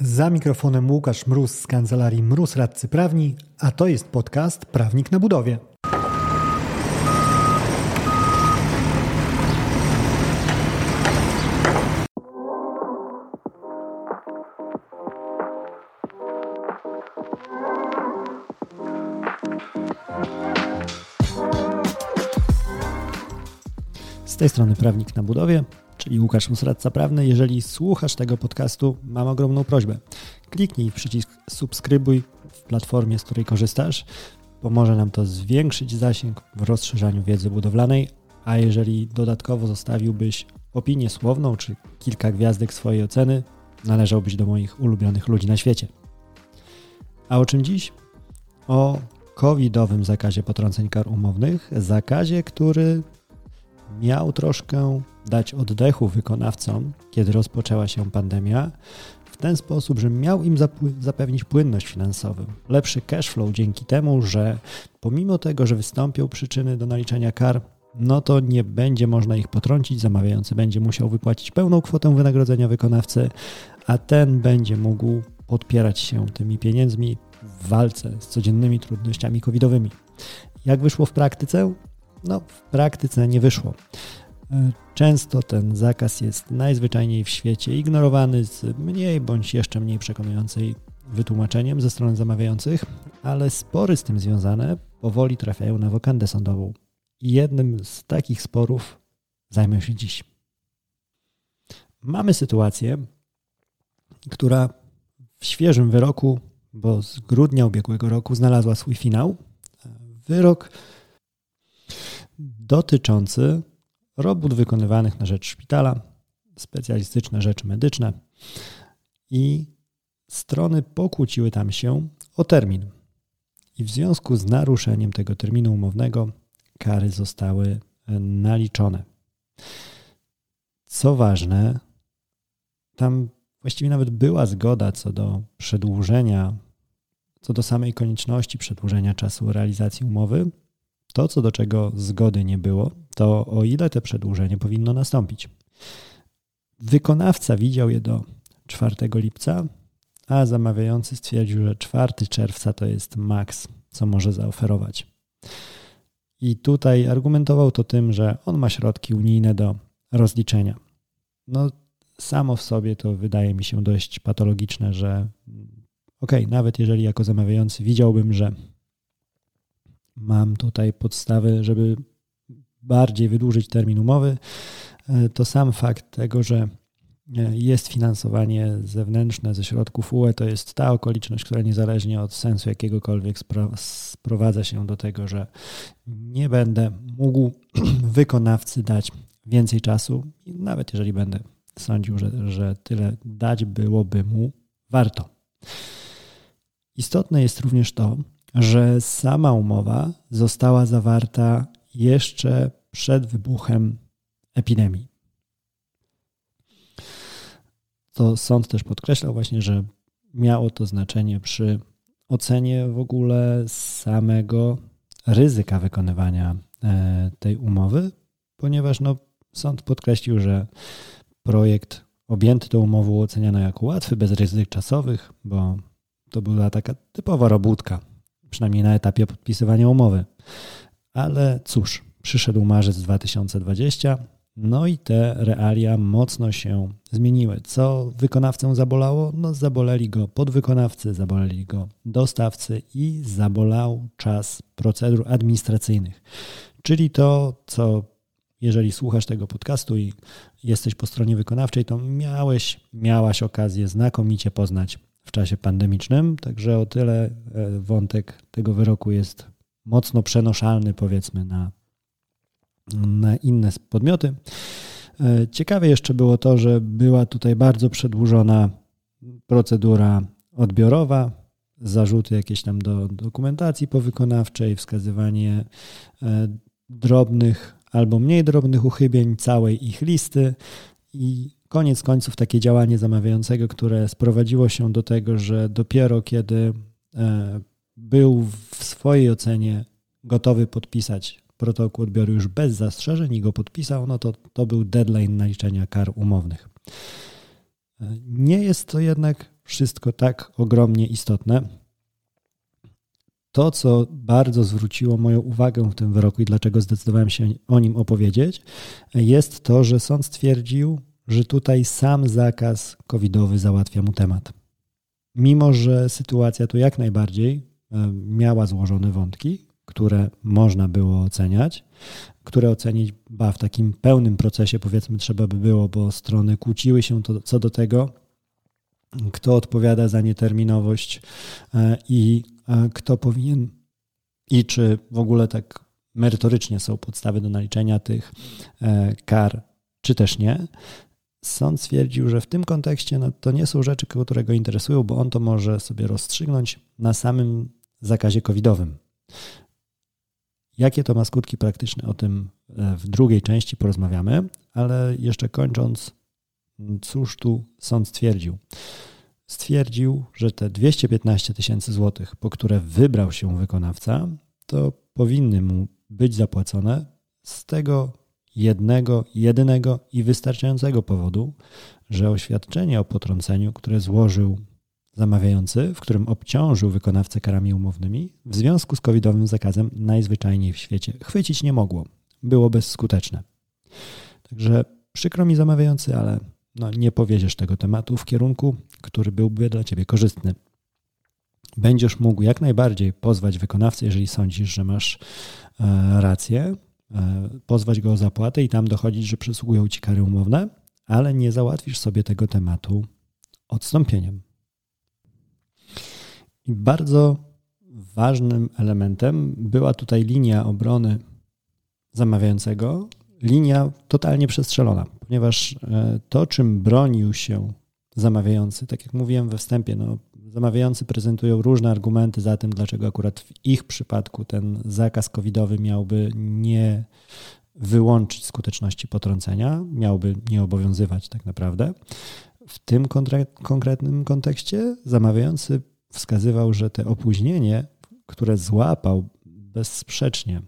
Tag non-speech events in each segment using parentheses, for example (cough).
Za mikrofonem Łukasz Mróz z kancelarii Mróz Radcy Prawni, a to jest podcast Prawnik na Budowie. Z tej strony Prawnik na Budowie czyli Łukasz Musradca Prawny. Jeżeli słuchasz tego podcastu, mam ogromną prośbę. Kliknij w przycisk subskrybuj w platformie, z której korzystasz. Pomoże nam to zwiększyć zasięg w rozszerzaniu wiedzy budowlanej, a jeżeli dodatkowo zostawiłbyś opinię słowną czy kilka gwiazdek swojej oceny, należałbyś do moich ulubionych ludzi na świecie. A o czym dziś? O covidowym zakazie potrąceń kar umownych, zakazie, który miał troszkę dać oddechu wykonawcom, kiedy rozpoczęła się pandemia, w ten sposób, że miał im zapewnić płynność finansową, lepszy cash flow dzięki temu, że pomimo tego, że wystąpią przyczyny do naliczenia kar, no to nie będzie można ich potrącić, zamawiający będzie musiał wypłacić pełną kwotę wynagrodzenia wykonawcy, a ten będzie mógł podpierać się tymi pieniędzmi w walce z codziennymi trudnościami covidowymi. Jak wyszło w praktyce? No, w praktyce nie wyszło. E, często ten zakaz jest najzwyczajniej w świecie ignorowany z mniej bądź jeszcze mniej przekonującej wytłumaczeniem ze strony zamawiających, ale spory z tym związane powoli trafiają na wokandę sądową. I jednym z takich sporów zajmę się dziś. Mamy sytuację, która w świeżym wyroku, bo z grudnia ubiegłego roku znalazła swój finał. Wyrok dotyczący robót wykonywanych na rzecz szpitala, specjalistyczne rzeczy medyczne i strony pokłóciły tam się o termin. I w związku z naruszeniem tego terminu umownego kary zostały naliczone. Co ważne, tam właściwie nawet była zgoda co do przedłużenia, co do samej konieczności przedłużenia czasu realizacji umowy, to, co do czego zgody nie było, to o ile te przedłużenie powinno nastąpić. Wykonawca widział je do 4 lipca, a zamawiający stwierdził, że 4 czerwca to jest maks, co może zaoferować. I tutaj argumentował to tym, że on ma środki unijne do rozliczenia. No, samo w sobie to wydaje mi się dość patologiczne, że ok, nawet jeżeli jako zamawiający widziałbym, że mam tutaj podstawy, żeby bardziej wydłużyć termin umowy, e, to sam fakt tego, że e, jest finansowanie zewnętrzne ze środków UE, to jest ta okoliczność, która niezależnie od sensu jakiegokolwiek sprowadza się do tego, że nie będę mógł (clears throat) wykonawcy dać więcej czasu, nawet jeżeli będę sądził, że, że tyle dać byłoby mu warto. Istotne jest również to, że sama umowa została zawarta jeszcze przed wybuchem epidemii. To sąd też podkreślał właśnie, że miało to znaczenie przy ocenie w ogóle samego ryzyka wykonywania e, tej umowy, ponieważ no, sąd podkreślił, że projekt objęty tą umową oceniano jako łatwy, bez ryzyk czasowych, bo to była taka typowa robótka przynajmniej na etapie podpisywania umowy. Ale cóż, przyszedł marzec 2020, no i te realia mocno się zmieniły. Co wykonawcę zabolało? No, zaboleli go podwykonawcy, zaboleli go dostawcy i zabolał czas procedur administracyjnych. Czyli to, co jeżeli słuchasz tego podcastu i jesteś po stronie wykonawczej, to miałeś, miałaś okazję znakomicie poznać w czasie pandemicznym. Także o tyle e, wątek tego wyroku jest mocno przenoszalny, powiedzmy, na, na inne podmioty. E, ciekawe jeszcze było to, że była tutaj bardzo przedłużona procedura odbiorowa, zarzuty jakieś tam do dokumentacji powykonawczej, wskazywanie e, drobnych albo mniej drobnych uchybień całej ich listy i koniec końców takie działanie zamawiającego, które sprowadziło się do tego, że dopiero kiedy e, był w swojej ocenie gotowy podpisać protokół odbioru już bez zastrzeżeń i go podpisał, no to to był deadline naliczenia kar umownych. E, nie jest to jednak wszystko tak ogromnie istotne. To, co bardzo zwróciło moją uwagę w tym wyroku i dlaczego zdecydowałem się o nim opowiedzieć, jest to, że sąd stwierdził, że tutaj sam zakaz covidowy załatwia mu temat. Mimo, że sytuacja tu jak najbardziej e, miała złożone wątki, które można było oceniać, które ocenić ba, w takim pełnym procesie, powiedzmy, trzeba by było, bo strony kłóciły się to, co do tego, kto odpowiada za nieterminowość e, i kto powinien i czy w ogóle tak merytorycznie są podstawy do naliczenia tych kar, czy też nie. Sąd stwierdził, że w tym kontekście no, to nie są rzeczy, które go interesują, bo on to może sobie rozstrzygnąć na samym zakazie covidowym. Jakie to ma skutki praktyczne, o tym e, w drugiej części porozmawiamy, ale jeszcze kończąc, cóż tu sąd stwierdził? Stwierdził, że te 215 tysięcy złotych, po które wybrał się wykonawca, to powinny mu być zapłacone z tego jednego, jedynego i wystarczającego powodu, że oświadczenie o potrąceniu, które złożył zamawiający, w którym obciążył wykonawcę karami umownymi, w związku z covidowym zakazem najzwyczajniej w świecie chwycić nie mogło. Było bezskuteczne. Także przykro mi zamawiający, ale no, nie powiedziesz tego tematu w kierunku, który byłby dla ciebie korzystny. Będziesz mógł jak najbardziej pozwać wykonawcę, jeżeli sądzisz, że masz e, rację, E, pozwać go o zapłatę i tam dochodzić, że przysługują ci kary umowne, ale nie załatwisz sobie tego tematu odstąpieniem. I bardzo ważnym elementem była tutaj linia obrony zamawiającego, linia totalnie przestrzelona, ponieważ e, to, czym bronił się zamawiający, tak jak mówiłem we wstępie, no, Zamawiający prezentują różne argumenty za tym, dlaczego akurat w ich przypadku ten zakaz covidowy miałby nie wyłączyć skuteczności potrącenia, miałby nie obowiązywać tak naprawdę. W tym konkretnym kontekście zamawiający wskazywał, że te opóźnienie, które złapał bezsprzecznie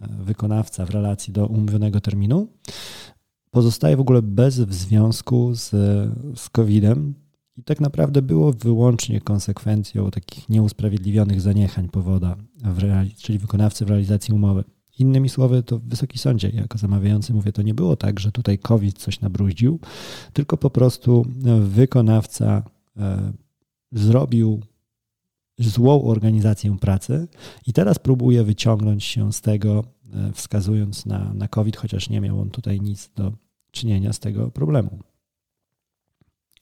wykonawca w relacji do umówionego terminu, pozostaje w ogóle bez związku z, z COVID-em, i tak naprawdę było wyłącznie konsekwencją takich nieusprawiedliwionych zaniechań powoda, czyli wykonawcy w realizacji umowy. Innymi słowy, to w Wysoki Sądzie, jako zamawiający mówię, to nie było tak, że tutaj COVID coś nabruździł, tylko po prostu wykonawca e, zrobił złą organizację pracy i teraz próbuje wyciągnąć się z tego, e, wskazując na, na COVID, chociaż nie miał on tutaj nic do czynienia z tego problemu.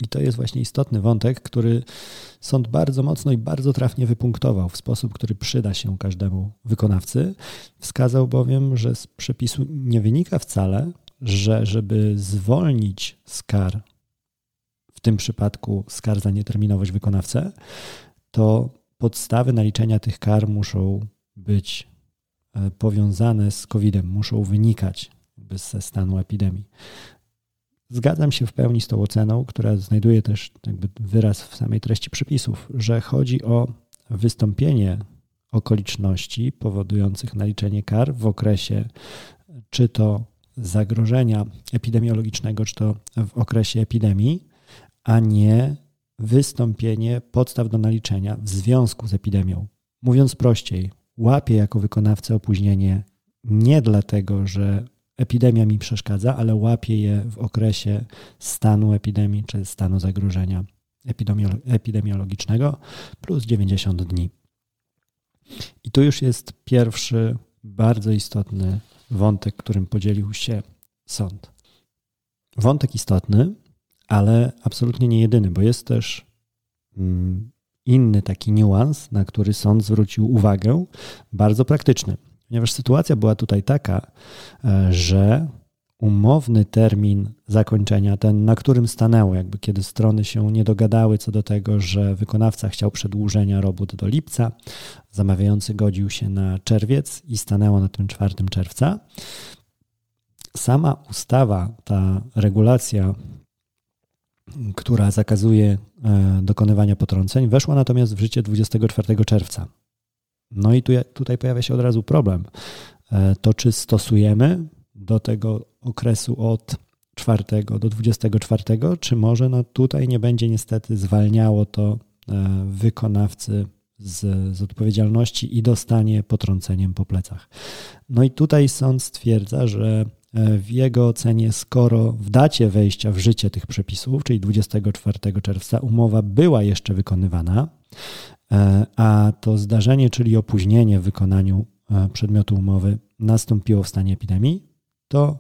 I to jest właśnie istotny wątek, który sąd bardzo mocno i bardzo trafnie wypunktował w sposób, który przyda się każdemu wykonawcy. Wskazał bowiem, że z przepisu nie wynika wcale, że żeby zwolnić z kar, w tym przypadku z kar za nieterminowość wykonawcę, to podstawy naliczenia tych kar muszą być e, powiązane z COVID-em, muszą wynikać ze stanu epidemii. Zgadzam się w pełni z tą oceną, która znajduje też jakby wyraz w samej treści przepisów, że chodzi o wystąpienie okoliczności powodujących naliczenie kar w okresie czy to zagrożenia epidemiologicznego, czy to w okresie epidemii, a nie wystąpienie podstaw do naliczenia w związku z epidemią. Mówiąc prościej, łapię jako wykonawca opóźnienie nie dlatego, że epidemia mi przeszkadza, ale łapię je w okresie stanu epidemii czy stanu zagrożenia epidemiologicznego plus 90 dni. I tu już jest pierwszy bardzo istotny wątek, którym podzielił się sąd. Wątek istotny, ale absolutnie nie jedyny, bo jest też mm, inny taki niuans, na który sąd zwrócił uwagę, bardzo praktyczny. Ponieważ sytuacja była tutaj taka, e, że umowny termin zakończenia, ten na którym stanęło, jakby kiedy strony się nie dogadały co do tego, że wykonawca chciał przedłużenia robót do lipca, zamawiający godził się na czerwiec i stanęło na tym 4 czerwca. Sama ustawa, ta regulacja, która zakazuje e, dokonywania potrąceń, weszła natomiast w życie 24 czerwca. No i tu, tutaj pojawia się od razu problem. E, to czy stosujemy do tego okresu od do 24, czy może no tutaj nie będzie niestety zwalniało to e, wykonawcy z, z odpowiedzialności i dostanie potrąceniem po plecach. No i tutaj sąd stwierdza, że w jego ocenie, skoro w dacie wejścia w życie tych przepisów, czyli 24 czerwca, umowa była jeszcze wykonywana, e, a to zdarzenie, czyli opóźnienie w wykonaniu przedmiotu umowy nastąpiło w stanie epidemii, to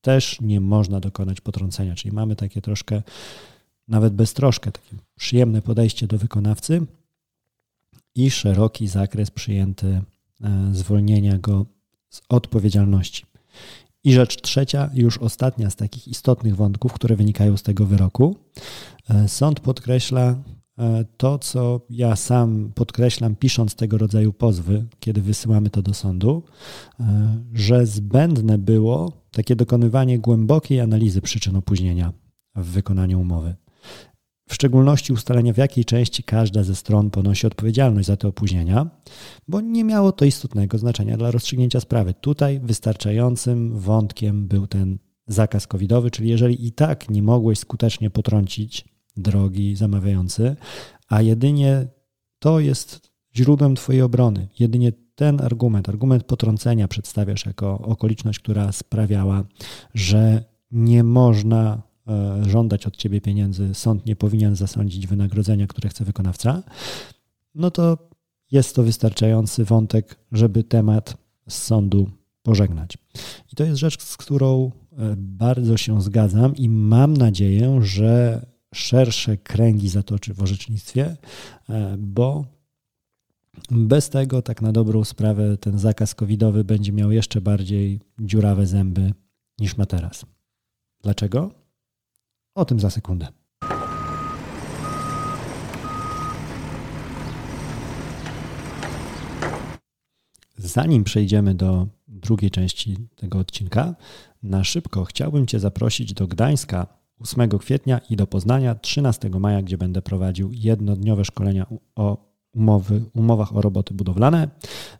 też nie można dokonać potrącenia. Czyli mamy takie troszkę, nawet bez troszkę, takie przyjemne podejście do wykonawcy i szeroki zakres przyjęty e, zwolnienia go z odpowiedzialności. I rzecz trzecia, już ostatnia z takich istotnych wątków, które wynikają z tego wyroku. E, sąd podkreśla e, to, co ja sam podkreślam, pisząc tego rodzaju pozwy, kiedy wysyłamy to do sądu, że zbędne było takie dokonywanie głębokiej analizy przyczyn opóźnienia w wykonaniu umowy. W szczególności ustalenia, w jakiej części każda ze stron ponosi odpowiedzialność za te opóźnienia, bo nie miało to istotnego znaczenia dla rozstrzygnięcia sprawy. Tutaj wystarczającym wątkiem był ten zakaz covidowy, czyli jeżeli i tak nie mogłeś skutecznie potrącić drogi zamawiający, a jedynie to jest źródłem Twojej obrony, jedynie ten argument, argument potrącenia przedstawiasz jako okoliczność, która sprawiała, że nie można żądać od ciebie pieniędzy, sąd nie powinien zasądzić wynagrodzenia, które chce wykonawca, no to jest to wystarczający wątek, żeby temat z sądu pożegnać. I to jest rzecz, z którą e, bardzo się zgadzam i mam nadzieję, że szersze kręgi zatoczy w orzecznictwie, e, bo bez tego, tak na dobrą sprawę, ten zakaz covidowy będzie miał jeszcze bardziej dziurawe zęby niż ma teraz. Dlaczego? O tym za sekundę. Zanim przejdziemy do drugiej części tego odcinka, na szybko chciałbym Cię zaprosić do Gdańska 8 kwietnia i do Poznania 13 maja, gdzie będę prowadził jednodniowe szkolenia o umowy, umowach o roboty budowlane.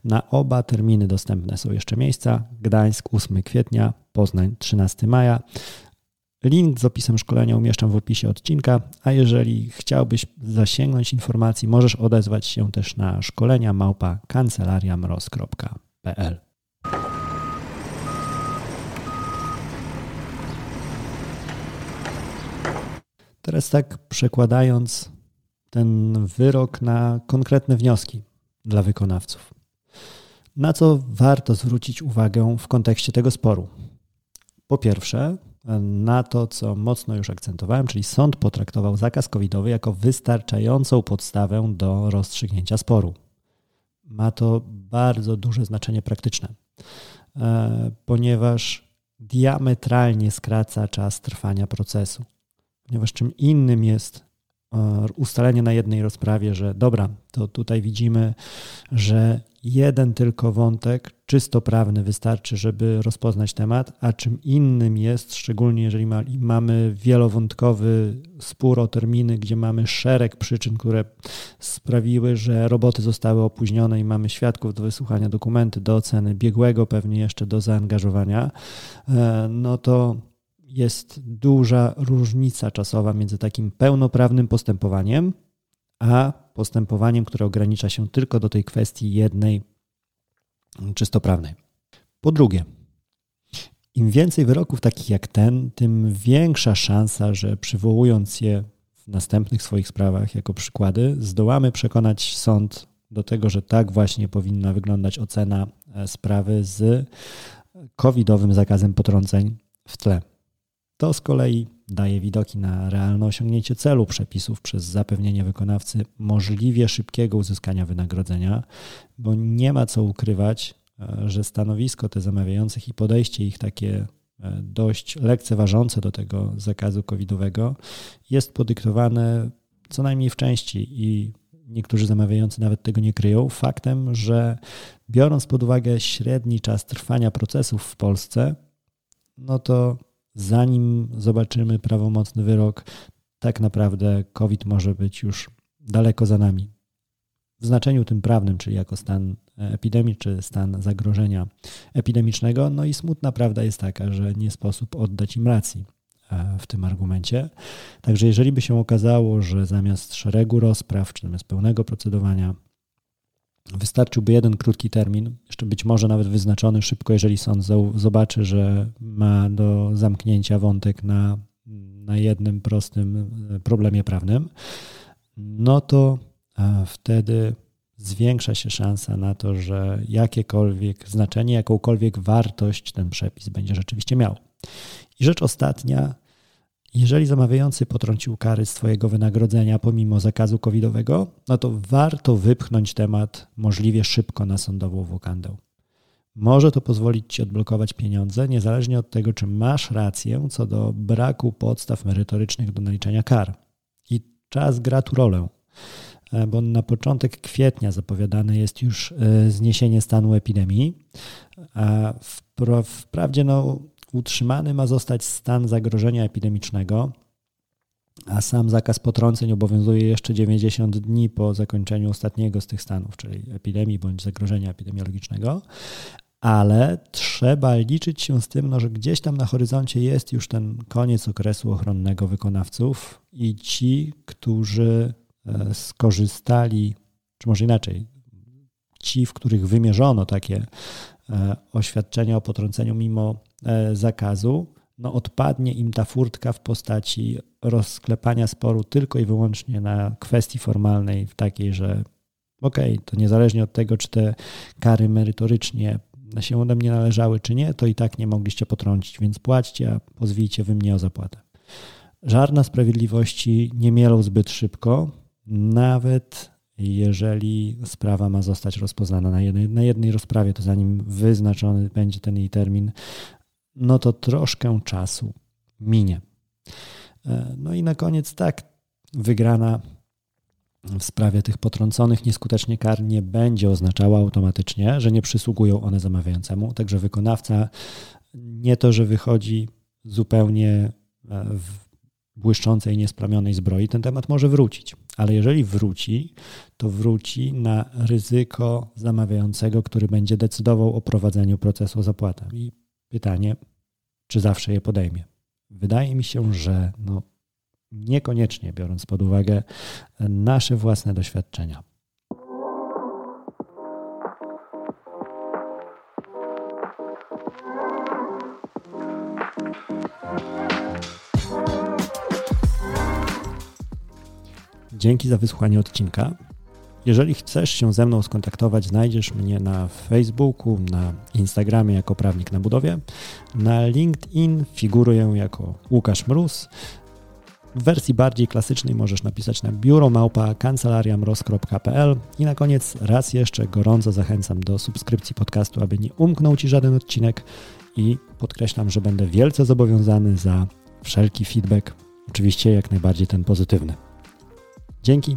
Na oba terminy dostępne są jeszcze miejsca. Gdańsk 8 kwietnia, Poznań 13 maja. Link z opisem szkolenia umieszczam w opisie odcinka, a jeżeli chciałbyś zasięgnąć informacji, możesz odezwać się też na szkolenia małpa kancelariamroz.pl. Teraz tak przekładając ten wyrok na konkretne wnioski dla wykonawców. Na co warto zwrócić uwagę w kontekście tego sporu? Po pierwsze, na to, co mocno już akcentowałem, czyli sąd potraktował zakaz covidowy jako wystarczającą podstawę do rozstrzygnięcia sporu. Ma to bardzo duże znaczenie praktyczne, e, ponieważ diametralnie skraca czas trwania procesu. Ponieważ czym innym jest E, ustalenie na jednej rozprawie, że dobra, to tutaj widzimy, że jeden tylko wątek czysto prawny wystarczy, żeby rozpoznać temat, a czym innym jest, szczególnie jeżeli ma, mamy wielowątkowy spór o terminy, gdzie mamy szereg przyczyn, które sprawiły, że roboty zostały opóźnione i mamy świadków do wysłuchania dokumenty, do oceny biegłego, pewnie jeszcze do zaangażowania, e, no to jest duża różnica czasowa między takim pełnoprawnym postępowaniem, a postępowaniem, które ogranicza się tylko do tej kwestii jednej, czysto prawnej. Po drugie, im więcej wyroków takich jak ten, tym większa szansa, że przywołując je w następnych swoich sprawach jako przykłady, zdołamy przekonać sąd do tego, że tak właśnie powinna wyglądać ocena e, sprawy z covidowym zakazem potrąceń w tle. To z kolei daje widoki na realne osiągnięcie celu przepisów przez zapewnienie wykonawcy możliwie szybkiego uzyskania wynagrodzenia, bo nie ma co ukrywać, e, że stanowisko te zamawiających i podejście ich takie e, dość lekceważące do tego zakazu covidowego jest podyktowane co najmniej w części i niektórzy zamawiający nawet tego nie kryją, faktem, że biorąc pod uwagę średni czas trwania procesów w Polsce, no to zanim zobaczymy prawomocny wyrok, tak naprawdę COVID może być już daleko za nami. W znaczeniu tym prawnym, czyli jako stan epidemii czy stan zagrożenia epidemicznego. No i smutna prawda jest taka, że nie sposób oddać im racji. e, w tym argumencie. Także jeżeli by się okazało, że zamiast szeregu rozpraw, czy zamiast pełnego procedowania, wystarczyłby jeden krótki termin, jeszcze być może nawet wyznaczony szybko, jeżeli sąd zobaczy, że ma do zamknięcia wątek na, na jednym prostym e, problemie prawnym, no to wtedy zwiększa się szansa na to, że jakiekolwiek znaczenie, jakąkolwiek wartość ten przepis będzie rzeczywiście miał. I rzecz ostatnia, jeżeli zamawiający potrącił kary z Twojego wynagrodzenia pomimo zakazu covidowego, no to warto wypchnąć temat możliwie szybko na sądową wokandę. Może to pozwolić Ci odblokować pieniądze, niezależnie od tego, czy masz rację co do braku podstaw merytorycznych do naliczenia kar. I czas gra tu rolę. E, bo na początek kwietnia zapowiadane jest już e, zniesienie stanu epidemii, a wprawdzie no, utrzymany ma zostać stan zagrożenia epidemicznego, a sam zakaz potrąceń obowiązuje jeszcze 90 dni po zakończeniu ostatniego z tych stanów, czyli epidemii bądź zagrożenia epidemiologicznego, ale trzeba liczyć się z tym, no, że gdzieś tam na horyzoncie jest już ten koniec okresu ochronnego wykonawców i ci, którzy E, skorzystali, czy może inaczej, ci, w których wymierzono takie e, oświadczenia o potrąceniu mimo zakazu, no odpadnie im ta furtka w postaci rozklepania sporu tylko i wyłącznie na kwestii formalnej, w takiej, że okej, okay, to niezależnie od tego, czy te kary merytorycznie się ode mnie należały, czy nie, to i tak nie mogliście potrącić, więc płaćcie, a pozwijcie wy mnie o zapłatę. Żarna sprawiedliwości nie mielą zbyt szybko, nawet jeżeli sprawa ma zostać rozpoznana na jednej, na jednej rozprawie, to zanim wyznaczony będzie ten jej termin, no to troszkę czasu minie. E, no i na koniec tak, wygrana w sprawie tych potrąconych nieskutecznie kar nie będzie oznaczała automatycznie, że nie przysługują one zamawiającemu. Także wykonawca nie to, że wychodzi zupełnie e, w błyszczącej, niesplamionej zbroi, ten temat może wrócić. Ale jeżeli wróci, to wróci na ryzyko zamawiającego, który będzie decydował o prowadzeniu procesu zapłatę. I pytanie, czy zawsze je podejmie? Wydaje mi się, że no, niekoniecznie, biorąc pod uwagę nasze własne doświadczenia. Dzięki za wysłuchanie odcinka. Jeżeli chcesz się ze mną skontaktować, znajdziesz mnie na Facebooku, na Instagramie jako prawnik na budowie. Na LinkedIn figuruję jako Łukasz Mróz. W wersji bardziej klasycznej możesz napisać na biuromałpa kancelariamroz.pl i na koniec raz jeszcze gorąco zachęcam do subskrypcji podcastu, aby nie umknął Ci żaden odcinek i podkreślam, że będę wielce zobowiązany za wszelki feedback, oczywiście jak najbardziej ten pozytywny. Dzięki,